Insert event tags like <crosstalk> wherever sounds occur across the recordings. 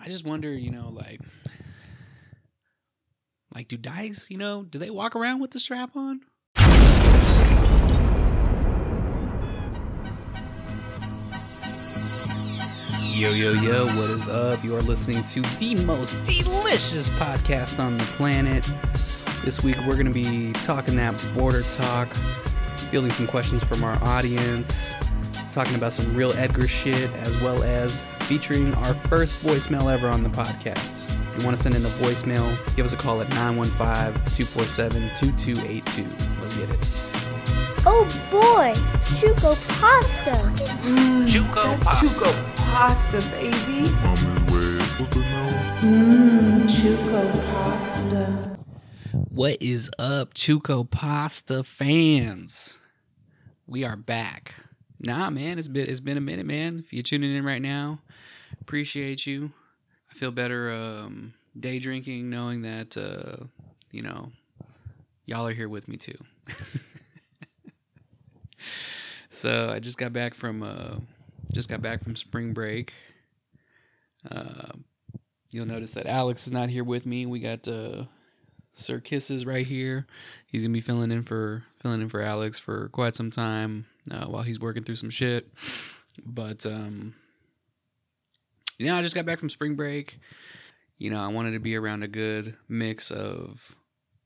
I just wonder, you know, like, like do dykes, you know, do they walk around with the strap on? Yo, yo, yo, what is up? You are listening to the most delicious podcast on the planet. This week we're going to be talking that border talk, fielding some questions from our audience, talking about some real Edgar shit, as well as featuring our first voicemail ever on the podcast. If you want to send in a voicemail, give us a call at 915 247 2282. Let's get it. Oh boy, Chuco pasta. Chuco pasta. Chuco pasta, baby. Mmm, Chuco pasta. What is up, Chuco Pasta fans? We are back. Nah, man, it's been it's been a minute, man. If you're tuning in right now, appreciate you. I feel better um, day drinking, knowing that uh, you know y'all are here with me too. <laughs> so I just got back from uh, just got back from spring break. Uh, you'll notice that Alex is not here with me. We got uh, Sir Kisses right here. He's gonna be filling in for filling in for Alex for quite some time uh, while he's working through some shit. But um, yeah, I just got back from spring break. You know, I wanted to be around a good mix of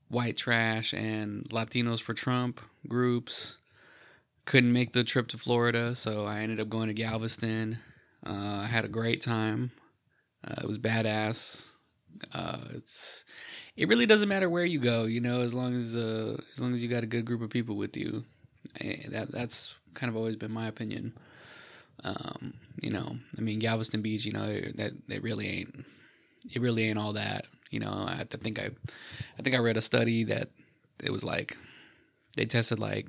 white trash and Latinos for Trump groups. Couldn't make the trip to Florida, so I ended up going to Galveston. Uh, I had a great time. Uh, it was badass. Uh, it's it really doesn't matter where you go, you know, as long as uh, as long as you got a good group of people with you. Eh, that that's kind of always been my opinion. Um, you know, I mean Galveston Beach, you know, that it really ain't it really ain't all that. You know, I think I I think I read a study that it was like they tested like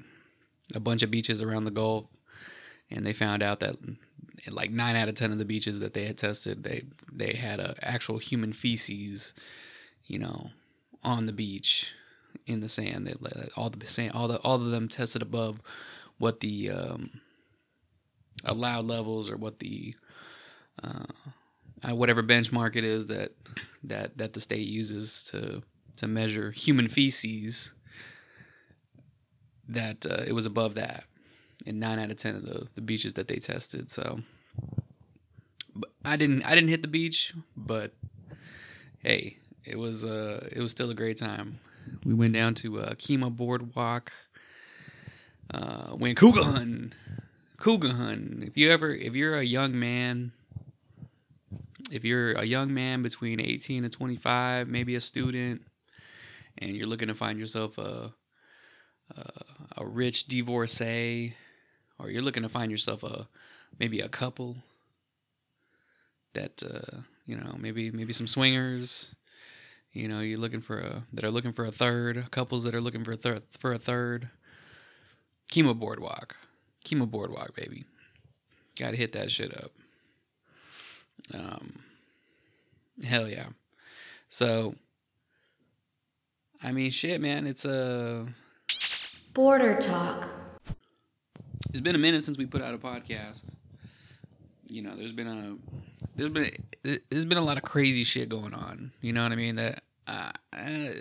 a bunch of beaches around the Gulf, and they found out that like nine out of ten of the beaches that they had tested, they they had a actual human feces, you know, on the beach in the sand. They all the sand, all the all of them tested above what the um, allowed levels or what the uh, uh, whatever benchmark it is that that that the state uses to to measure human feces that uh, it was above that in nine out of ten of the, the beaches that they tested. So but I didn't I didn't hit the beach, but hey, it was uh it was still a great time. We went down to uh, Kemah Boardwalk, uh, went cougar hunting, cougar hunting. If you ever if you're a young man. If you're a young man between 18 and 25, maybe a student, and you're looking to find yourself a a, a rich divorcee, or you're looking to find yourself a maybe a couple that uh, you know maybe maybe some swingers. You know, you're looking for a that are looking for a third, couples that are looking for a third for a third. Kemah boardwalk, chemo boardwalk, baby. Got to hit that shit up. Um, hell yeah. So, I mean, shit, man. It's a Border talk. it's been a minute since we put out a podcast. You know, there's been a there's been there's been a lot of crazy shit going on. You know what I mean? That uh, I,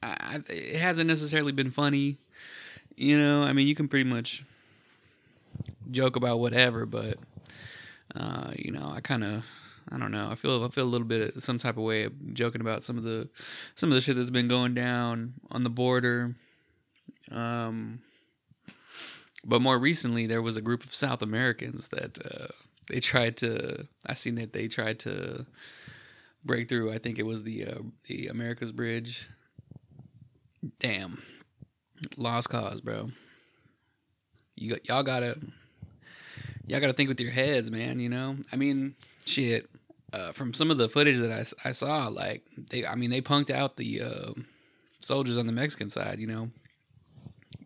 I, it hasn't necessarily been funny. You know, I mean, you can pretty much joke about whatever, but uh, you know, I kind of I don't know. I feel I feel a little bit some type of way of joking about some of the some of the shit that's been going down on the border. Um, but more recently, there was a group of South Americans that uh, they tried to. I seen that they tried to break through. I think it was the uh, the America's Bridge. Damn, lost cause, bro. You got, y'all gotta y'all gotta think with your heads, man. You know, I mean, shit. Uh, from some of the footage that I, I saw, like they, I mean, they punked out the uh, soldiers on the Mexican side. You know,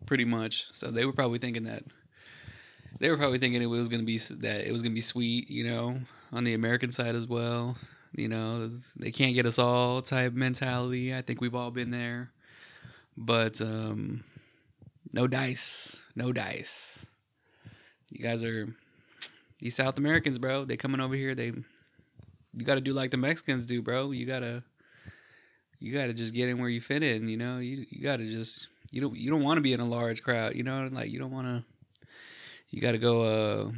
pretty much. So they were probably thinking that they were probably thinking it was gonna be that it was gonna be sweet, you know, on the American side as well. You know, they can't get us all type mentality. I think we've all been there, but um, no dice, no dice. You guys are these South Americans, bro. They coming over here. They you got to do like the Mexicans do, bro. You gotta you gotta just get in where you fit in. You know, you you gotta just you don't you don't want to be in a large crowd. You know, like you don't want to. You got to go. Uh,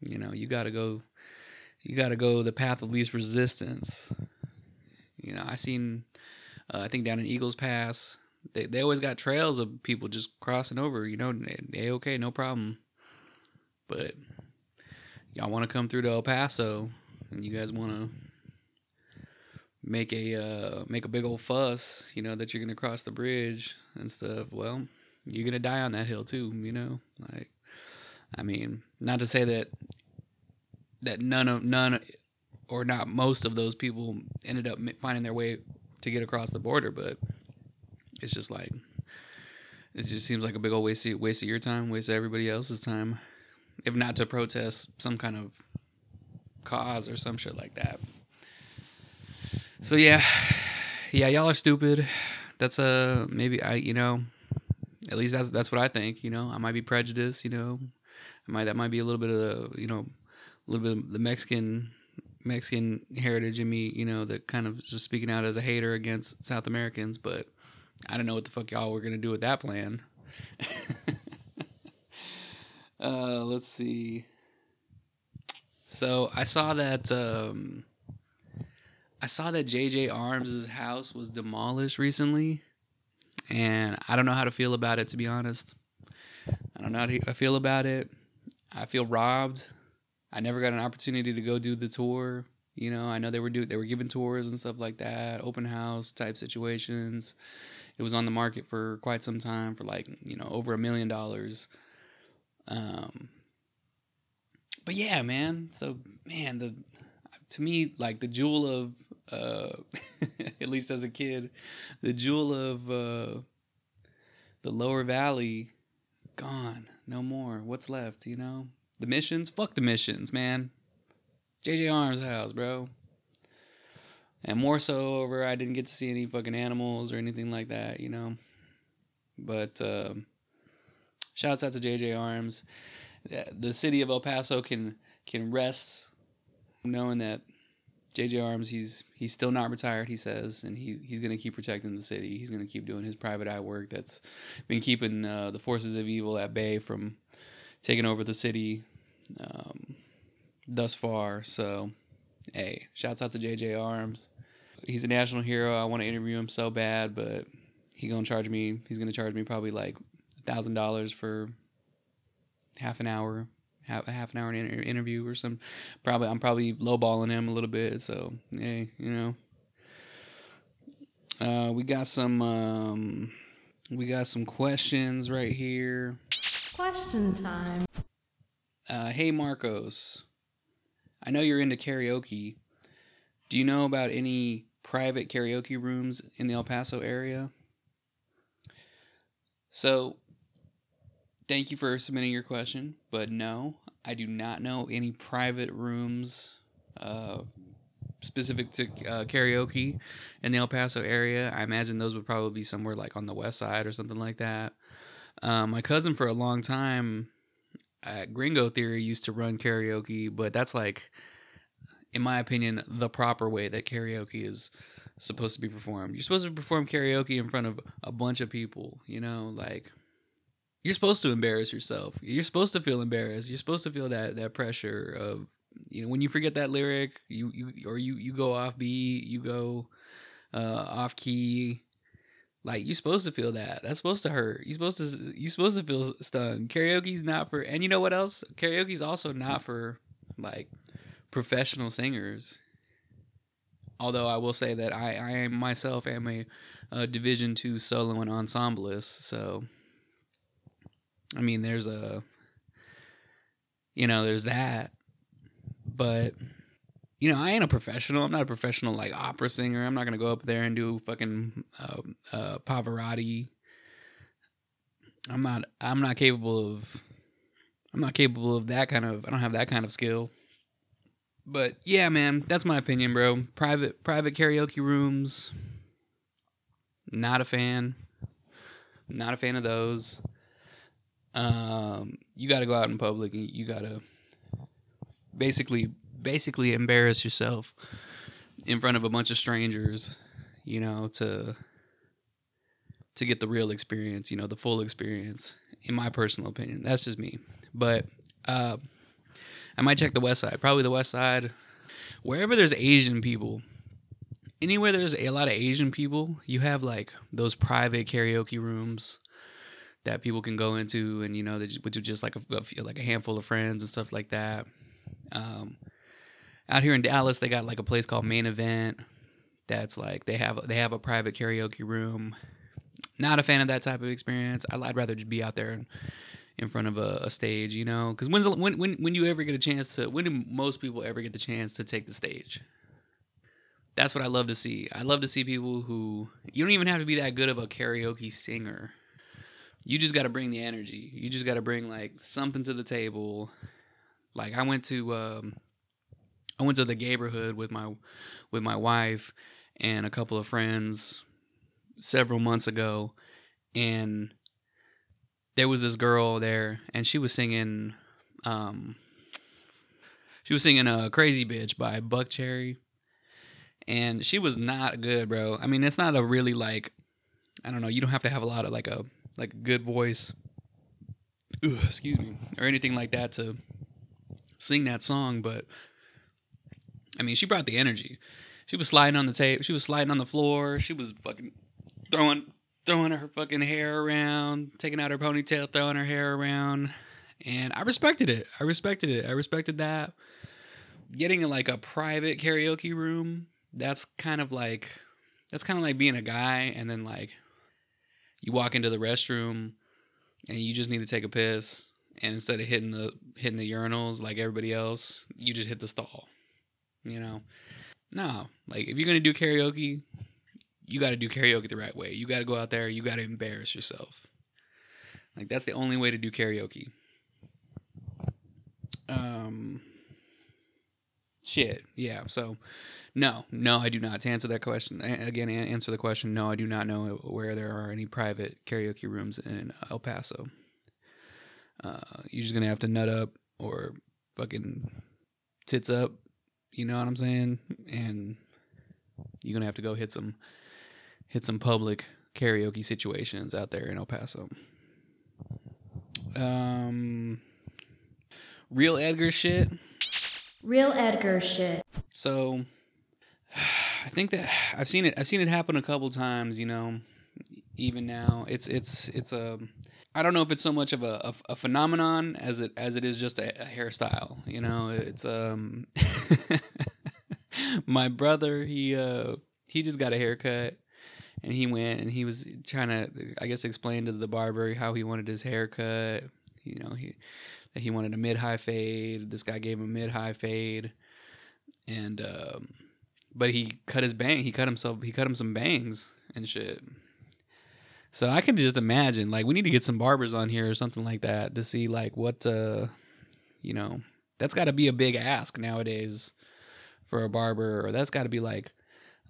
you know, you got to go. You got to go the path of least resistance. You know, I seen. Uh, I think down in Eagles Pass, they they always got trails of people just crossing over. You know, they okay, no problem. But y'all want to come through to El Paso, and you guys want to make a uh, make a big old fuss, you know, that you're gonna cross the bridge and stuff. Well, you're gonna die on that hill too, you know. Like, I mean, not to say that that none of none or not most of those people ended up finding their way to get across the border, but it's just like it just seems like a big old waste of, waste of your time, waste of everybody else's time, if not to protest some kind of cause or some shit like that. So yeah, yeah, y'all are stupid. That's a uh, maybe I you know, at least that's that's what I think. You know, I might be prejudiced. You know, might that might be a little bit of the you know, a little bit of the Mexican Mexican heritage in me. You know, that kind of just speaking out as a hater against South Americans. But I don't know what the fuck y'all were gonna do with that plan. <laughs> uh, let's see. So I saw that. Um, I saw that Jay J. Armes' house was demolished recently, and I don't know how to feel about it to be honest. I don't know how to feel about it. I feel robbed. I never got an opportunity to go do the tour. You know, I know they were do they were giving tours and stuff like that, open house type situations. It was on the market for quite some time for like, you know, over a million dollars. Um but yeah, man. So man, the to me like the jewel of uh, <laughs> at least as a kid, the jewel of uh, the lower valley gone. No more. What's left, you know? The missions? Fuck the missions, man. Jay J. Armes house, bro. And more so over I didn't get to see any fucking animals or anything like that, you know. But um shouts out to Jay J. Armes. The city of El Paso can can rest knowing that Jay J. Armes, he's he's still not retired, he says, and he he's gonna keep protecting the city. He's gonna keep doing his private eye work that's been keeping uh, the forces of evil at bay from taking over the city um, thus far. So, hey, shouts out to Jay J. Armes. He's a national hero. I want to interview him so bad, but he gonna charge me. He's gonna charge me probably like a thousand dollars for half an hour half, a half an hour inter- interview or some. Probably I'm probably lowballing him a little bit. So hey, you know. Uh, we got some um, we got some questions right here. Question time. Uh, hey Marcos, I know you're into karaoke. Do you know about any private karaoke rooms in the El Paso area? So, thank you for submitting your question, but no, I do not know any private rooms uh, specific to uh, karaoke in the El Paso area. I imagine those would probably be somewhere like on the west side or something like that. Um, my cousin, for a long time at Gringo Theory, used to run karaoke, but that's like, in my opinion, the proper way that karaoke is supposed to be performed. You're supposed to perform karaoke in front of a bunch of people, you know, like you're supposed to embarrass yourself. You're supposed to feel embarrassed. You're supposed to feel that that pressure of you know when you forget that lyric, you you or you you go off beat, you go uh, off key. Like you're supposed to feel that. That's supposed to hurt. You're supposed to you're supposed to feel stung. Karaoke's not for and you know what else? Karaoke's also not for like professional singers. Although I will say that I I myself am a, a Division two solo and ensemblist, so I mean, there's a, you know, there's that, but you know, I ain't a professional. I'm not a professional like opera singer. I'm not gonna go up there and do fucking uh, uh, Pavarotti. I'm not. I'm not capable of. I'm not capable of that kind of. I don't have that kind of skill. But yeah, man, that's my opinion, bro. Private private karaoke rooms. Not a fan. Not a fan of those um, you got to go out in public and you got to basically basically embarrass yourself in front of a bunch of strangers, you know, to to get the real experience, you know, the full experience. In my personal opinion, that's just me. But uh, I might check the West Side, probably the West Side, wherever there's Asian people. Anywhere there's a lot of Asian people, you have like those private karaoke rooms that people can go into, and you know, they just, which are just like a, few- like a handful of friends and stuff like that. Um, out here in Dallas, they got like a place called Main Event. That's like they have they have a private karaoke room. Not a fan of that type of experience. I- I'd rather just be out there in, in front of a, a stage, you know. Because when's when when when you ever get a chance to? When do most people ever get the chance to take the stage? That's what I love to see. I love to see people who you don't even have to be that good of a karaoke singer. You just got to bring the energy. You just got to bring like something to the table. Like I went to um, I went to the neighborhood with my with my wife and a couple of friends several months ago, and there was this girl there, and she was singing, um, she was singing a "Crazy Bitch" by Buckcherry, and she was not good, bro. I mean, it's not a really like, I don't know. You don't have to have a lot of like a like a good voice, excuse me, or anything like that to sing that song, but I mean, she brought the energy. She was sliding on the tape. She was sliding on the floor. She was fucking throwing throwing her fucking hair around, taking out her ponytail, throwing her hair around. And I respected it. I respected it. I respected that. Getting in like a private karaoke room, that's kind of like that's kind of like being a guy and then like you walk into the restroom and you just need to take a piss and instead of hitting the hitting the urinals like everybody else, you just hit the stall. You know? No. Like if you're gonna do karaoke, you gotta do karaoke the right way. You gotta go out there, you gotta embarrass yourself. Like that's the only way to do karaoke. Um shit. Yeah. So no, no, I do not. To answer that question, again, answer the question. No, I do not know where there are any private karaoke rooms in El Paso. Uh, you're just gonna have to nut up or fucking tits up. You know what I'm saying? And you're gonna have to go hit some hit some public karaoke situations out there in El Paso. Um, real Edgar shit. Real Edgar shit. So <sighs> I think that <sighs> I've seen it. I've seen it happen a couple times. You know, even now, it's it's it's a. I don't know if it's so much of a, a, a phenomenon as it as it is just a, a hairstyle. You know, it's um. <laughs> my brother, he uh he just got a haircut, and he went and he was trying to, I guess, explain to the barber how he wanted his haircut. You know, he that he wanted a mid high fade. This guy gave him a mid high fade, and um, but he cut his bang. He cut himself. He cut him some bangs and shit. So I can just imagine, like, we need to get some barbers on here or something like that to see, like, what, uh, you know, that's got to be a big ask nowadays for a barber, or that's got to be like,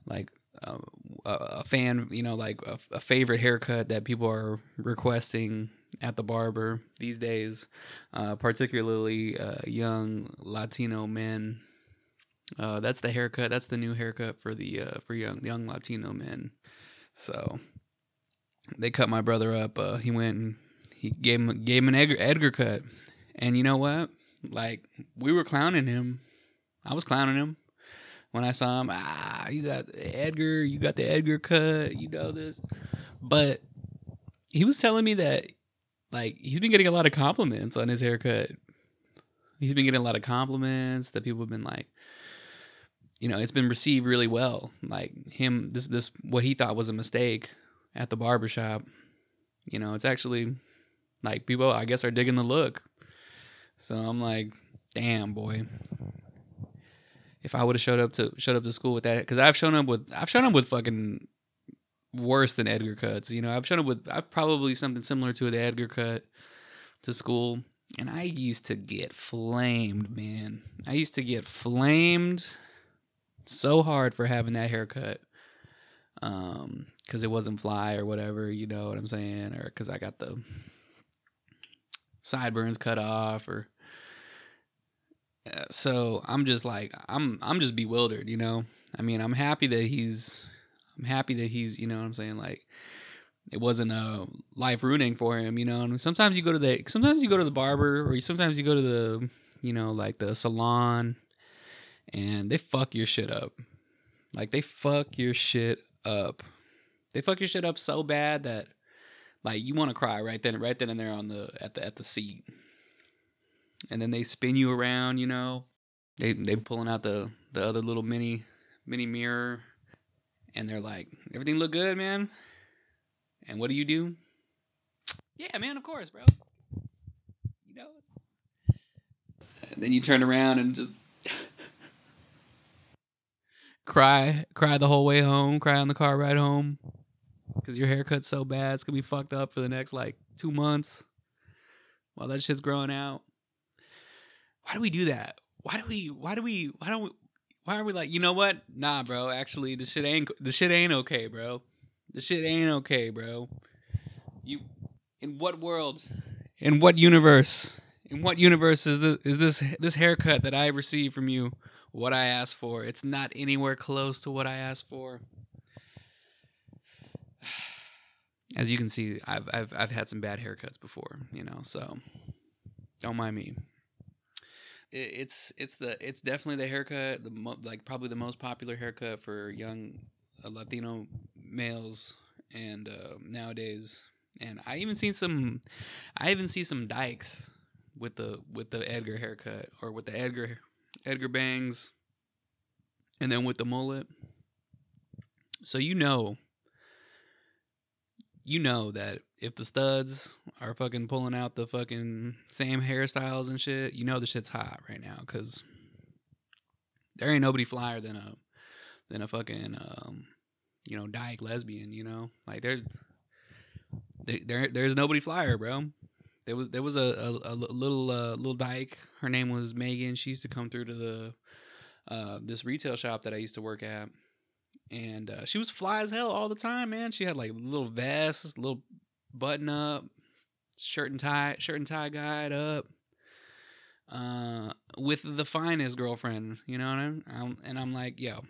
like uh, a, fan, you know, like a, a favorite haircut that people are requesting at the barber these days, uh, particularly uh, young Latino men. Uh, that's the haircut. That's the new haircut for the uh, for young young Latino men. So they cut my brother up. Uh, he went and he gave him gave him an Edgar, Edgar cut, and you know what? Like we were clowning him. I was clowning him when I saw him. Ah, you got Edgar. You got the Edgar cut. You know this, but he was telling me that like he's been getting a lot of compliments on his haircut. He's been getting a lot of compliments that people have been like, you know, it's been received really well. Like him, this this what he thought was a mistake at the barbershop. You know, it's actually like people I guess are digging the look. So I'm like, damn boy. If I would have showed up to showed up to school with that, because I've shown up with I've shown up with fucking worse than Edgar cuts. You know, I've shown up with I've probably something similar to the Edgar cut to school, and I used to get flamed, man. I used to get flamed so hard for having that haircut um because it wasn't fly or whatever you know what i'm saying or because i got the sideburns cut off or Uh, so I'm just like I'm I'm just bewildered, you know. I mean, I'm happy that he's I'm happy that he's, you know what I'm saying, like it wasn't a life ruining for him, you know. And sometimes you go to the sometimes you go to the barber or you, sometimes you go to the, you know, like the salon and they fuck your shit up. Like they fuck your shit up. They fuck your shit up so bad that like you want to cry right then right then and there on the at the at the seat. And then they spin you around, you know. They they pulling out the the other little mini mini mirror and they're like, "Everything look good, man?" And what do you do? Yeah, man, of course, bro. You know, it's and then you turn around and just cry, cry the whole way home, cry on the car ride home because your haircut's so bad, it's gonna be fucked up for the next like two months while that shit's growing out. Why do we do that? Why do we? Why do we? Why don't we? Why are we like? You know what? Nah, bro. Actually, the shit ain't. The shit ain't okay, bro. The shit ain't okay, bro. You. In what world? In what universe? In what universe is this? Is this this haircut that I received from you? What I asked for? It's not anywhere close to what I asked for as you can see, I've I've I've had some bad haircuts before, you know, so don't mind me. It, it's it's the it's definitely the haircut, the mo- like probably the most popular haircut for young uh, Latino males and uh, nowadays. And I even seen some, I even see some dykes with the with the Edgar haircut or with the Edgar Edgar bangs, and then with the mullet. So you know you know that if the studs are fucking pulling out the fucking same hairstyles and shit, you know the shit's hot right now because there ain't nobody flyer than a than a fucking um, you know dyke lesbian. You know, like there's there there's nobody flyer, bro. There was there was a a, a little uh, little dyke. Her name was Megan. She used to come through to the uh, this retail shop that I used to work at and uh, she was fly as hell all the time, man. She had like little vests, little button up, shirt and tie, shirt and tie guide up, uh, with the finest girlfriend. You know what I mean? I'm, and I'm like, yo,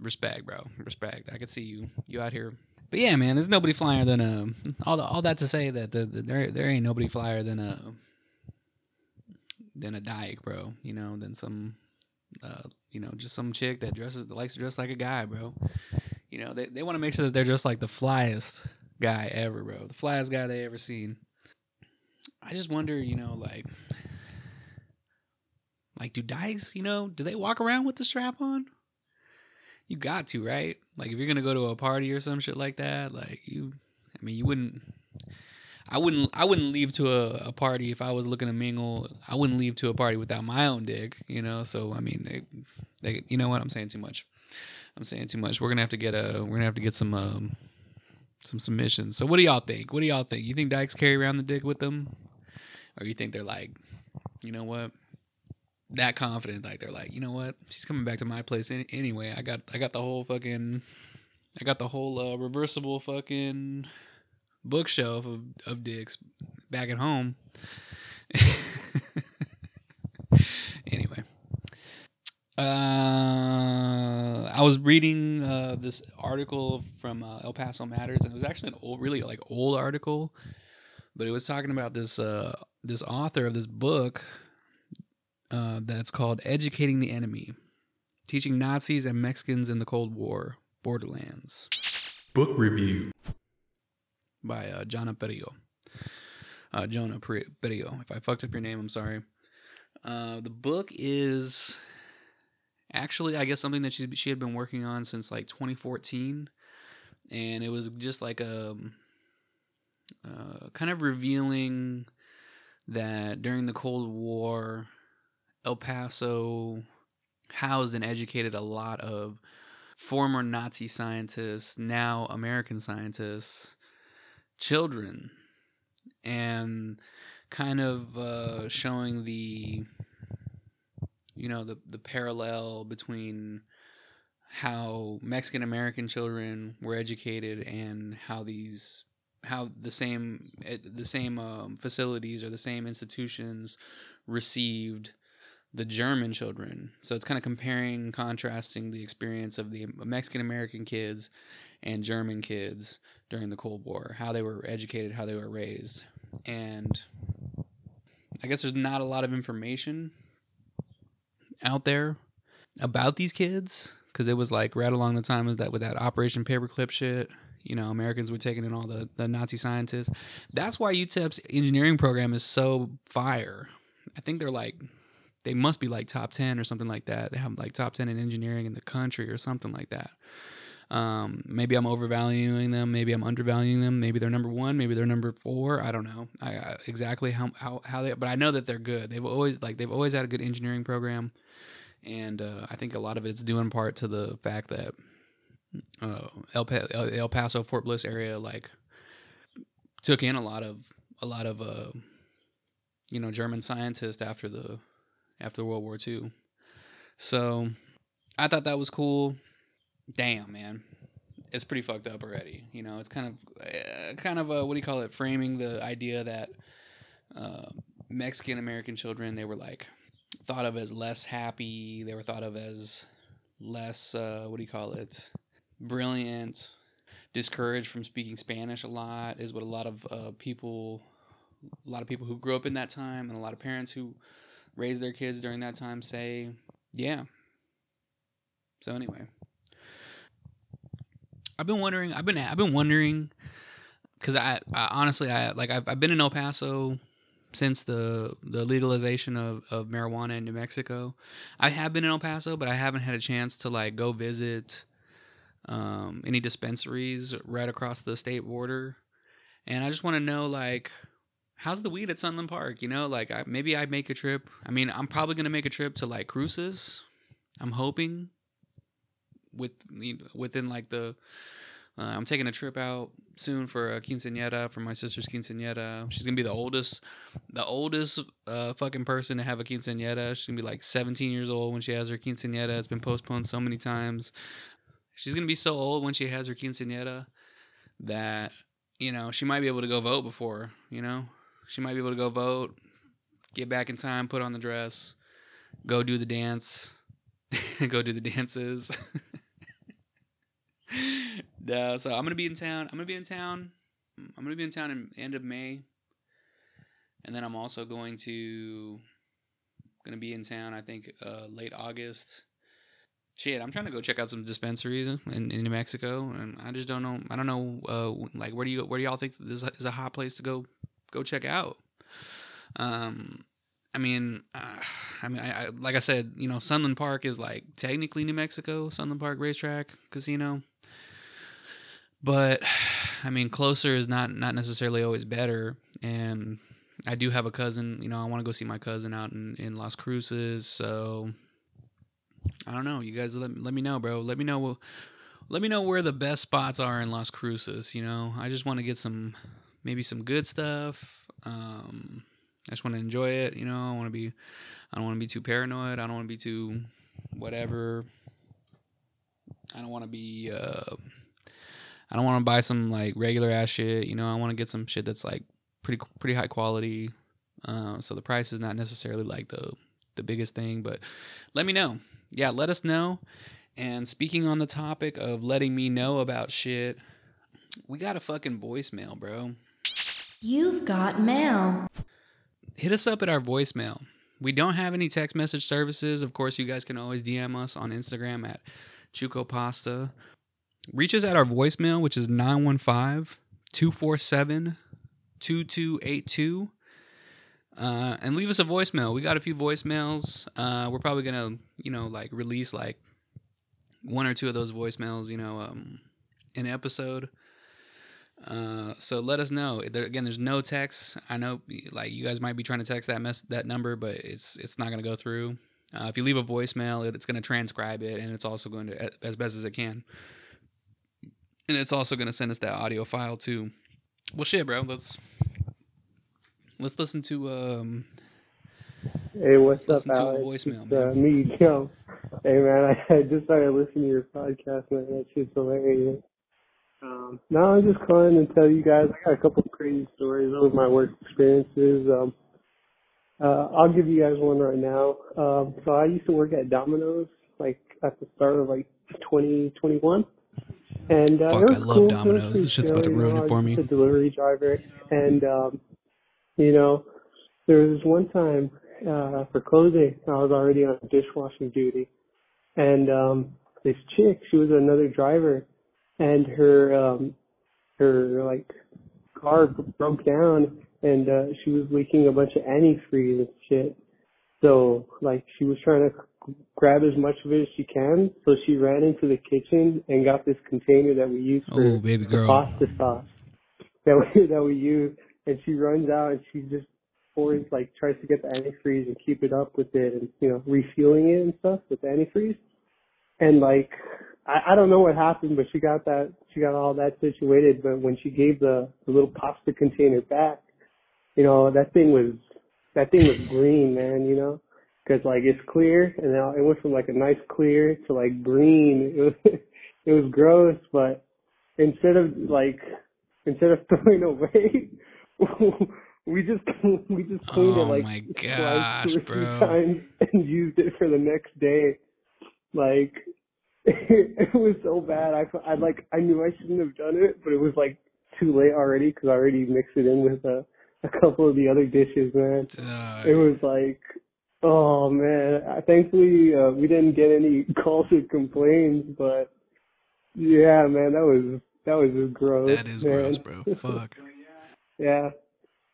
respect, bro, respect. I could see you, you out here. But yeah, man, there's nobody flyer than a all the, all that to say that the, the, there there ain't nobody flyer than a than a dyke, bro. You know, than some uh, you know, just some chick that dresses that likes to dress like a guy, bro. You know, they they want to make sure that they're just like the flyest guy ever, bro. The flyest guy they ever seen. I just wonder, you know, like like do dykes, you know, do they walk around with the strap on? You got to, right? Like if you're gonna go to a party or some shit like that, like you I mean you wouldn't I wouldn't I wouldn't leave to a, a, party if I was looking to mingle. I wouldn't leave to a party without my own dick, you know. So I mean, they, they, you know what? I'm saying too much. I'm saying too much. We're gonna have to get a we're gonna have to get some um, some submissions. So what do y'all think? What do y'all think? You think dykes carry around the dick with them, or you think they're like, you know what? That confident, like they're like, you know what? She's coming back to my place anyway. I got I got the whole fucking I got the whole uh, reversible fucking bookshelf of, of dicks back at home. <laughs> anyway. Uh, I was reading uh, this article from uh, El Paso Matters, and it was actually an old, really like old article, but it was talking about this uh, this author of this book uh, that's called "Educating the Enemy: Teaching Nazis and Mexicans in the Cold War Borderlands." Book review by uh, Jonna Perrillo. Uh, Jonna Perrillo. If I fucked up your name, I'm sorry. Uh, the book is actually, I guess, something that she she had been working on since like 2014, and it was just like a um, uh, kind of revealing that during the Cold War, El Paso housed and educated a lot of former Nazi scientists, now American scientists, children and kind of uh, showing the you know the the parallel between how Mexican American children were educated and how these how the same the same um, facilities or the same institutions received the German children. So it's kind of comparing, contrasting the experience of the Mexican American kids and German kids during the Cold War, how they were educated, how they were raised. And I guess there's not a lot of information out there about these kids because it was like right along the time of that with that Operation Paperclip shit. You know, Americans were taking in all the, the Nazi scientists. That's why UTEP's engineering program is so fire. I think they're like they must be like top 10 or something like that. They have like top 10 in engineering in the country or something like that. Um, maybe I'm overvaluing them. Maybe I'm undervaluing them. Maybe they're number one. Maybe they're number four. I don't know I, I, exactly how, how, how they, but I know that they're good. They've always like, they've always had a good engineering program. And, uh, I think a lot of it's due in part to the fact that, uh, El, pa- El Paso, Fort Bliss area, like took in a lot of, a lot of, uh, you know, German scientists after the, after World War II. So I thought that was cool. Damn, man. It's pretty fucked up already. You know, it's kind of, uh, kind of a, what do you call it? Framing the idea that uh, Mexican American children, they were like thought of as less happy. They were thought of as less, uh, what do you call it? Brilliant, discouraged from speaking Spanish a lot, is what a lot of uh, people, a lot of people who grew up in that time, and a lot of parents who raised their kids during that time say, yeah. So anyway, I've been wondering. I've been I've been wondering because I, I, honestly I like I've, I've been in El Paso since the the legalization of, of marijuana in New Mexico. I have been in El Paso, but I haven't had a chance to like go visit um, any dispensaries right across the state border. And I just want to know like how's the weed at Sunland Park? You know, like I, maybe I make a trip. I mean, I'm probably gonna make a trip to like Cruces. I'm hoping with within like the. Uh, I'm taking a trip out soon for a quinceañera for my sister's quinceañera. She's gonna be the oldest, the oldest uh, fucking person to have a quinceañera. She's gonna be like 17 years old when she has her quinceañera. It's been postponed so many times. She's gonna be so old when she has her quinceañera that you know she might be able to go vote before. You know, she might be able to go vote, get back in time, put on the dress, go do the dance, <laughs> go do the dances. <laughs> no, <laughs> so I'm gonna be in town. I'm gonna be in town. I'm gonna be in town in end of May, and then I'm also going to gonna be in town. I think uh, late August. Shit, I'm trying to go check out some dispensaries in, in New Mexico, and I just don't know. I don't know, uh, like where do you where do y'all think this is a hot place to go go check out? Um, I mean, uh, I mean, I, I, like I said, you know, Sunland Park is like technically New Mexico, Sunland Park Racetrack Casino, but <sighs> I mean, closer is not not necessarily always better. And I do have a cousin, you know, I want to go see my cousin out in in Las Cruces, so I don't know. You guys let let me know, bro. Let me know. Let me know where the best spots are in Las Cruces. You know, I just want to get some, maybe some good stuff. Um, I just want to enjoy it. You know, I want to be, I don't want to be too paranoid. I don't want to be too, whatever. I don't want to be. Uh, I don't want to buy some like regular ass shit. You know, I want to get some shit that's like pretty pretty high quality. Uh, so the price is not necessarily like the the biggest thing, but let me know. Yeah, let us know. And speaking on the topic of letting me know about shit, we got a fucking voicemail, bro. You've got mail. Hit us up at our voicemail. We don't have any text message services. Of course, you guys can always DM us on Instagram at Chuco Pasta. Reach us at our voicemail, which is 915 247 2282. Uh, and leave us a voicemail. We got a few voicemails. Uh, we're probably gonna, you know, like release like one or two of those voicemails, you know, um, an episode. Uh, so let us know. There, again, there's no text. I know, like you guys might be trying to text that mess that number, but it's it's not gonna go through. Uh, if you leave a voicemail, it, it's gonna transcribe it, and it's also going to as best as it can, and it's also gonna send us that audio file too. Well, shit, bro. Let's let's listen to um. Hey, what's up, listen to a Alex? voicemail, It's, uh, man. me, Joe. Hey, man, I, <laughs> I just started listening to your podcast, man. That shit's hilarious. Um, now I'm just calling to tell you guys I got a couple of crazy stories over my work experiences. Um, Uh, I'll give you guys one right now. Um, so I used to work at Domino's, like at the start of like 2021. And uh, Fuck, I love cool. Domino's. This shit's about to ruin it for me. A delivery driver, and um, you know, there was one time uh, for closing, I was already on dishwashing duty, and um, this chick, she was another driver, and her um, her like car broke down, and uh, she was leaking a bunch of antifreeze and shit. So like she was trying to grab as much of it as she can. So she ran into the kitchen and got this container that we use for Oh, baby girl. pasta sauce that we <laughs> that we use. And she runs out and she just pours like tries to get the antifreeze and keep it up with it and you know refueling it and stuff with the antifreeze. And like I, I don't know what happened, but she got that she got all that situated. But when she gave the, the little pasta container back, you know that thing was that thing was green, man. You know, because like it's clear, and now it went from like a nice clear to like green. <laughs> It was it was gross, but instead of like instead of <laughs> throwing away, <laughs> we just we just cleaned Oh it like my gosh, or three bro. times and used it for the next day. Like it was so bad. I I like I knew I shouldn't have done it, but it was like too late already because I already mixed it in with a a couple of the other dishes, man. Dog. It was like, oh man. I- Thankfully, uh, we didn't get any <laughs> calls or complaints, but yeah, man, that was that was just gross. that is man. gross, bro. <laughs> Fuck. Yeah.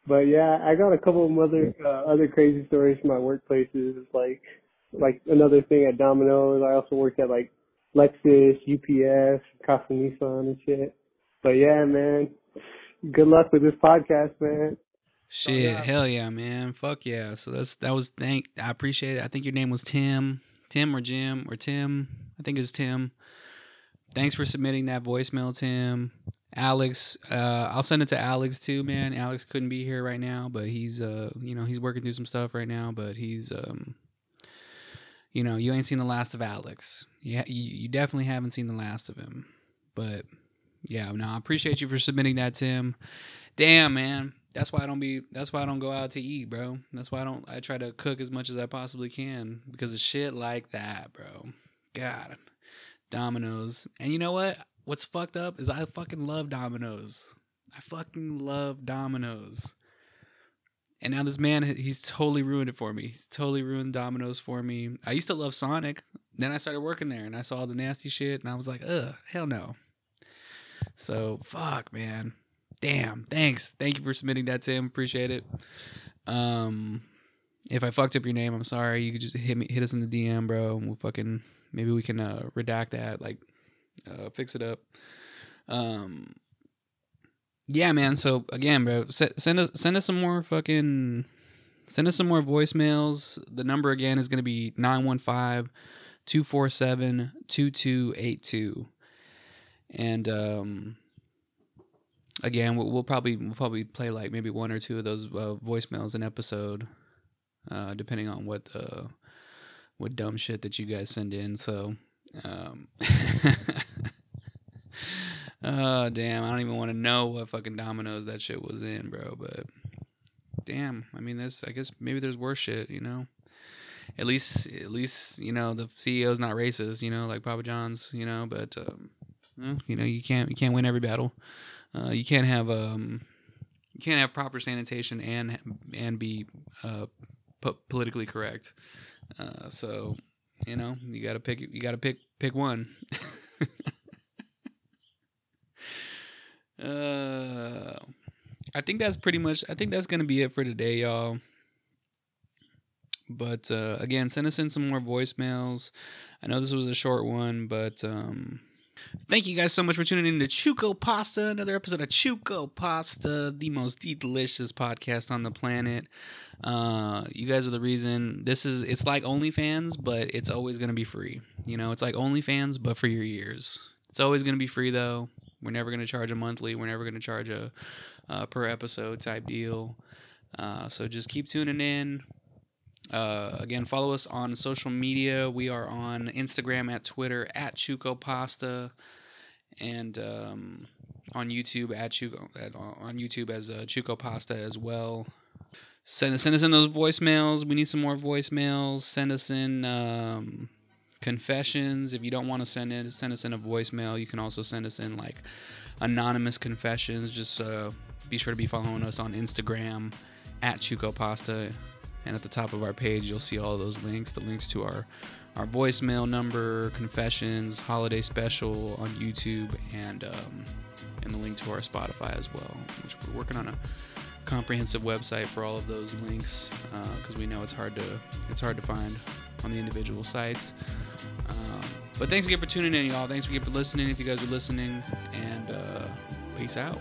But yeah, I got a couple of other uh, other crazy stories from my workplaces. Like like another thing at Domino's. I also worked at like Lexus, UPS, Casa Nissan and shit. But yeah, man. Good luck with this podcast, man. Shit, yeah. hell yeah, man. Fuck yeah. So that's that was thank I appreciate it. I think your name was Tim. Tim or Jim or Tim. I think it's Tim. Thanks for submitting that voicemail, Tim. Alex, uh, I'll send it to Alex too, man. Alex couldn't be here right now, but he's uh, you know, he's working through some stuff right now, but he's um you know, you ain't seen the last of Alex. Yeah, you, you definitely haven't seen the last of him. But yeah, no, I appreciate you for submitting that, Tim. Damn, man. That's why I don't be. That's why I don't go out to eat, bro. That's why I don't. I try to cook as much as I possibly can because of shit like that, bro. God, Domino's. And you know what? What's fucked up is I fucking love Domino's. I fucking love Domino's. And now this man, he's totally ruined it for me. He's totally ruined Domino's for me. I used to love Sonic. Then I started working there and I saw all the nasty shit and I was like, ugh, hell no. So fuck, man. Damn. Thanks. Thank you for submitting that, Tim. Appreciate it. Um, if I fucked up your name, I'm sorry. You could just hit me, hit us in the DM, bro, and we'll fucking maybe we can uh, redact that, like, uh, fix it up. Um, yeah, man. So again, bro, se- send us send us some more fucking send us some more voicemails. The number again is gonna be 915 247 2282 and um again we'll, we'll probably we'll probably play like maybe one or two of those uh, voicemails an episode uh depending on what uh what dumb shit that you guys send in so um oh <laughs> damn i don't even want to know what fucking dominoes that shit was in bro but damn i mean there's i guess maybe there's worse shit you know at least at least you know the CEO's not racist, you know, like Papa John's, you know, but um, you know you can't you can't win every battle. Uh, you can't have um you can't have proper sanitation and and be uh po- politically correct. Uh, so you know you got to pick you got to pick pick one. <laughs> uh, I think that's pretty much. I think that's gonna be it for today, y'all. But uh, again, send us in some more voicemails. I know this was a short one, but um, thank you guys so much for tuning in to Chuco Pasta, another episode of Chuco Pasta, the most delicious podcast on the planet. Uh, you guys are the reason. This is it's like OnlyFans, but it's always gonna be free. You know, it's like OnlyFans, but for your ears. It's always gonna be free though. We're never gonna charge a monthly. We're never gonna charge a uh, per episode type deal. Uh, so just keep tuning in. Uh, again, follow us on social media. We are on Instagram at Twitter at Chuco Pasta, and um, on YouTube at Chuco at, on YouTube as uh, Chuco Pasta as well. send send us in those voicemails. We need some more voicemails. Send us in um, confessions. If you don't want to send in, send us in a voicemail. You can also send us in like anonymous confessions. Just uh, be sure to be following us on Instagram at Chuco Pasta, and at the top of our page you'll see all those links. The links to our our voicemail number, confessions, holiday special on YouTube, and um, and the link to our Spotify as well. Which we're working on a comprehensive website for all of those links because uh, we know it's hard to it's hard to find on the individual sites. Um, but thanks again for tuning in, y'all. Thanks again for listening. If you guys are listening, and uh, peace out.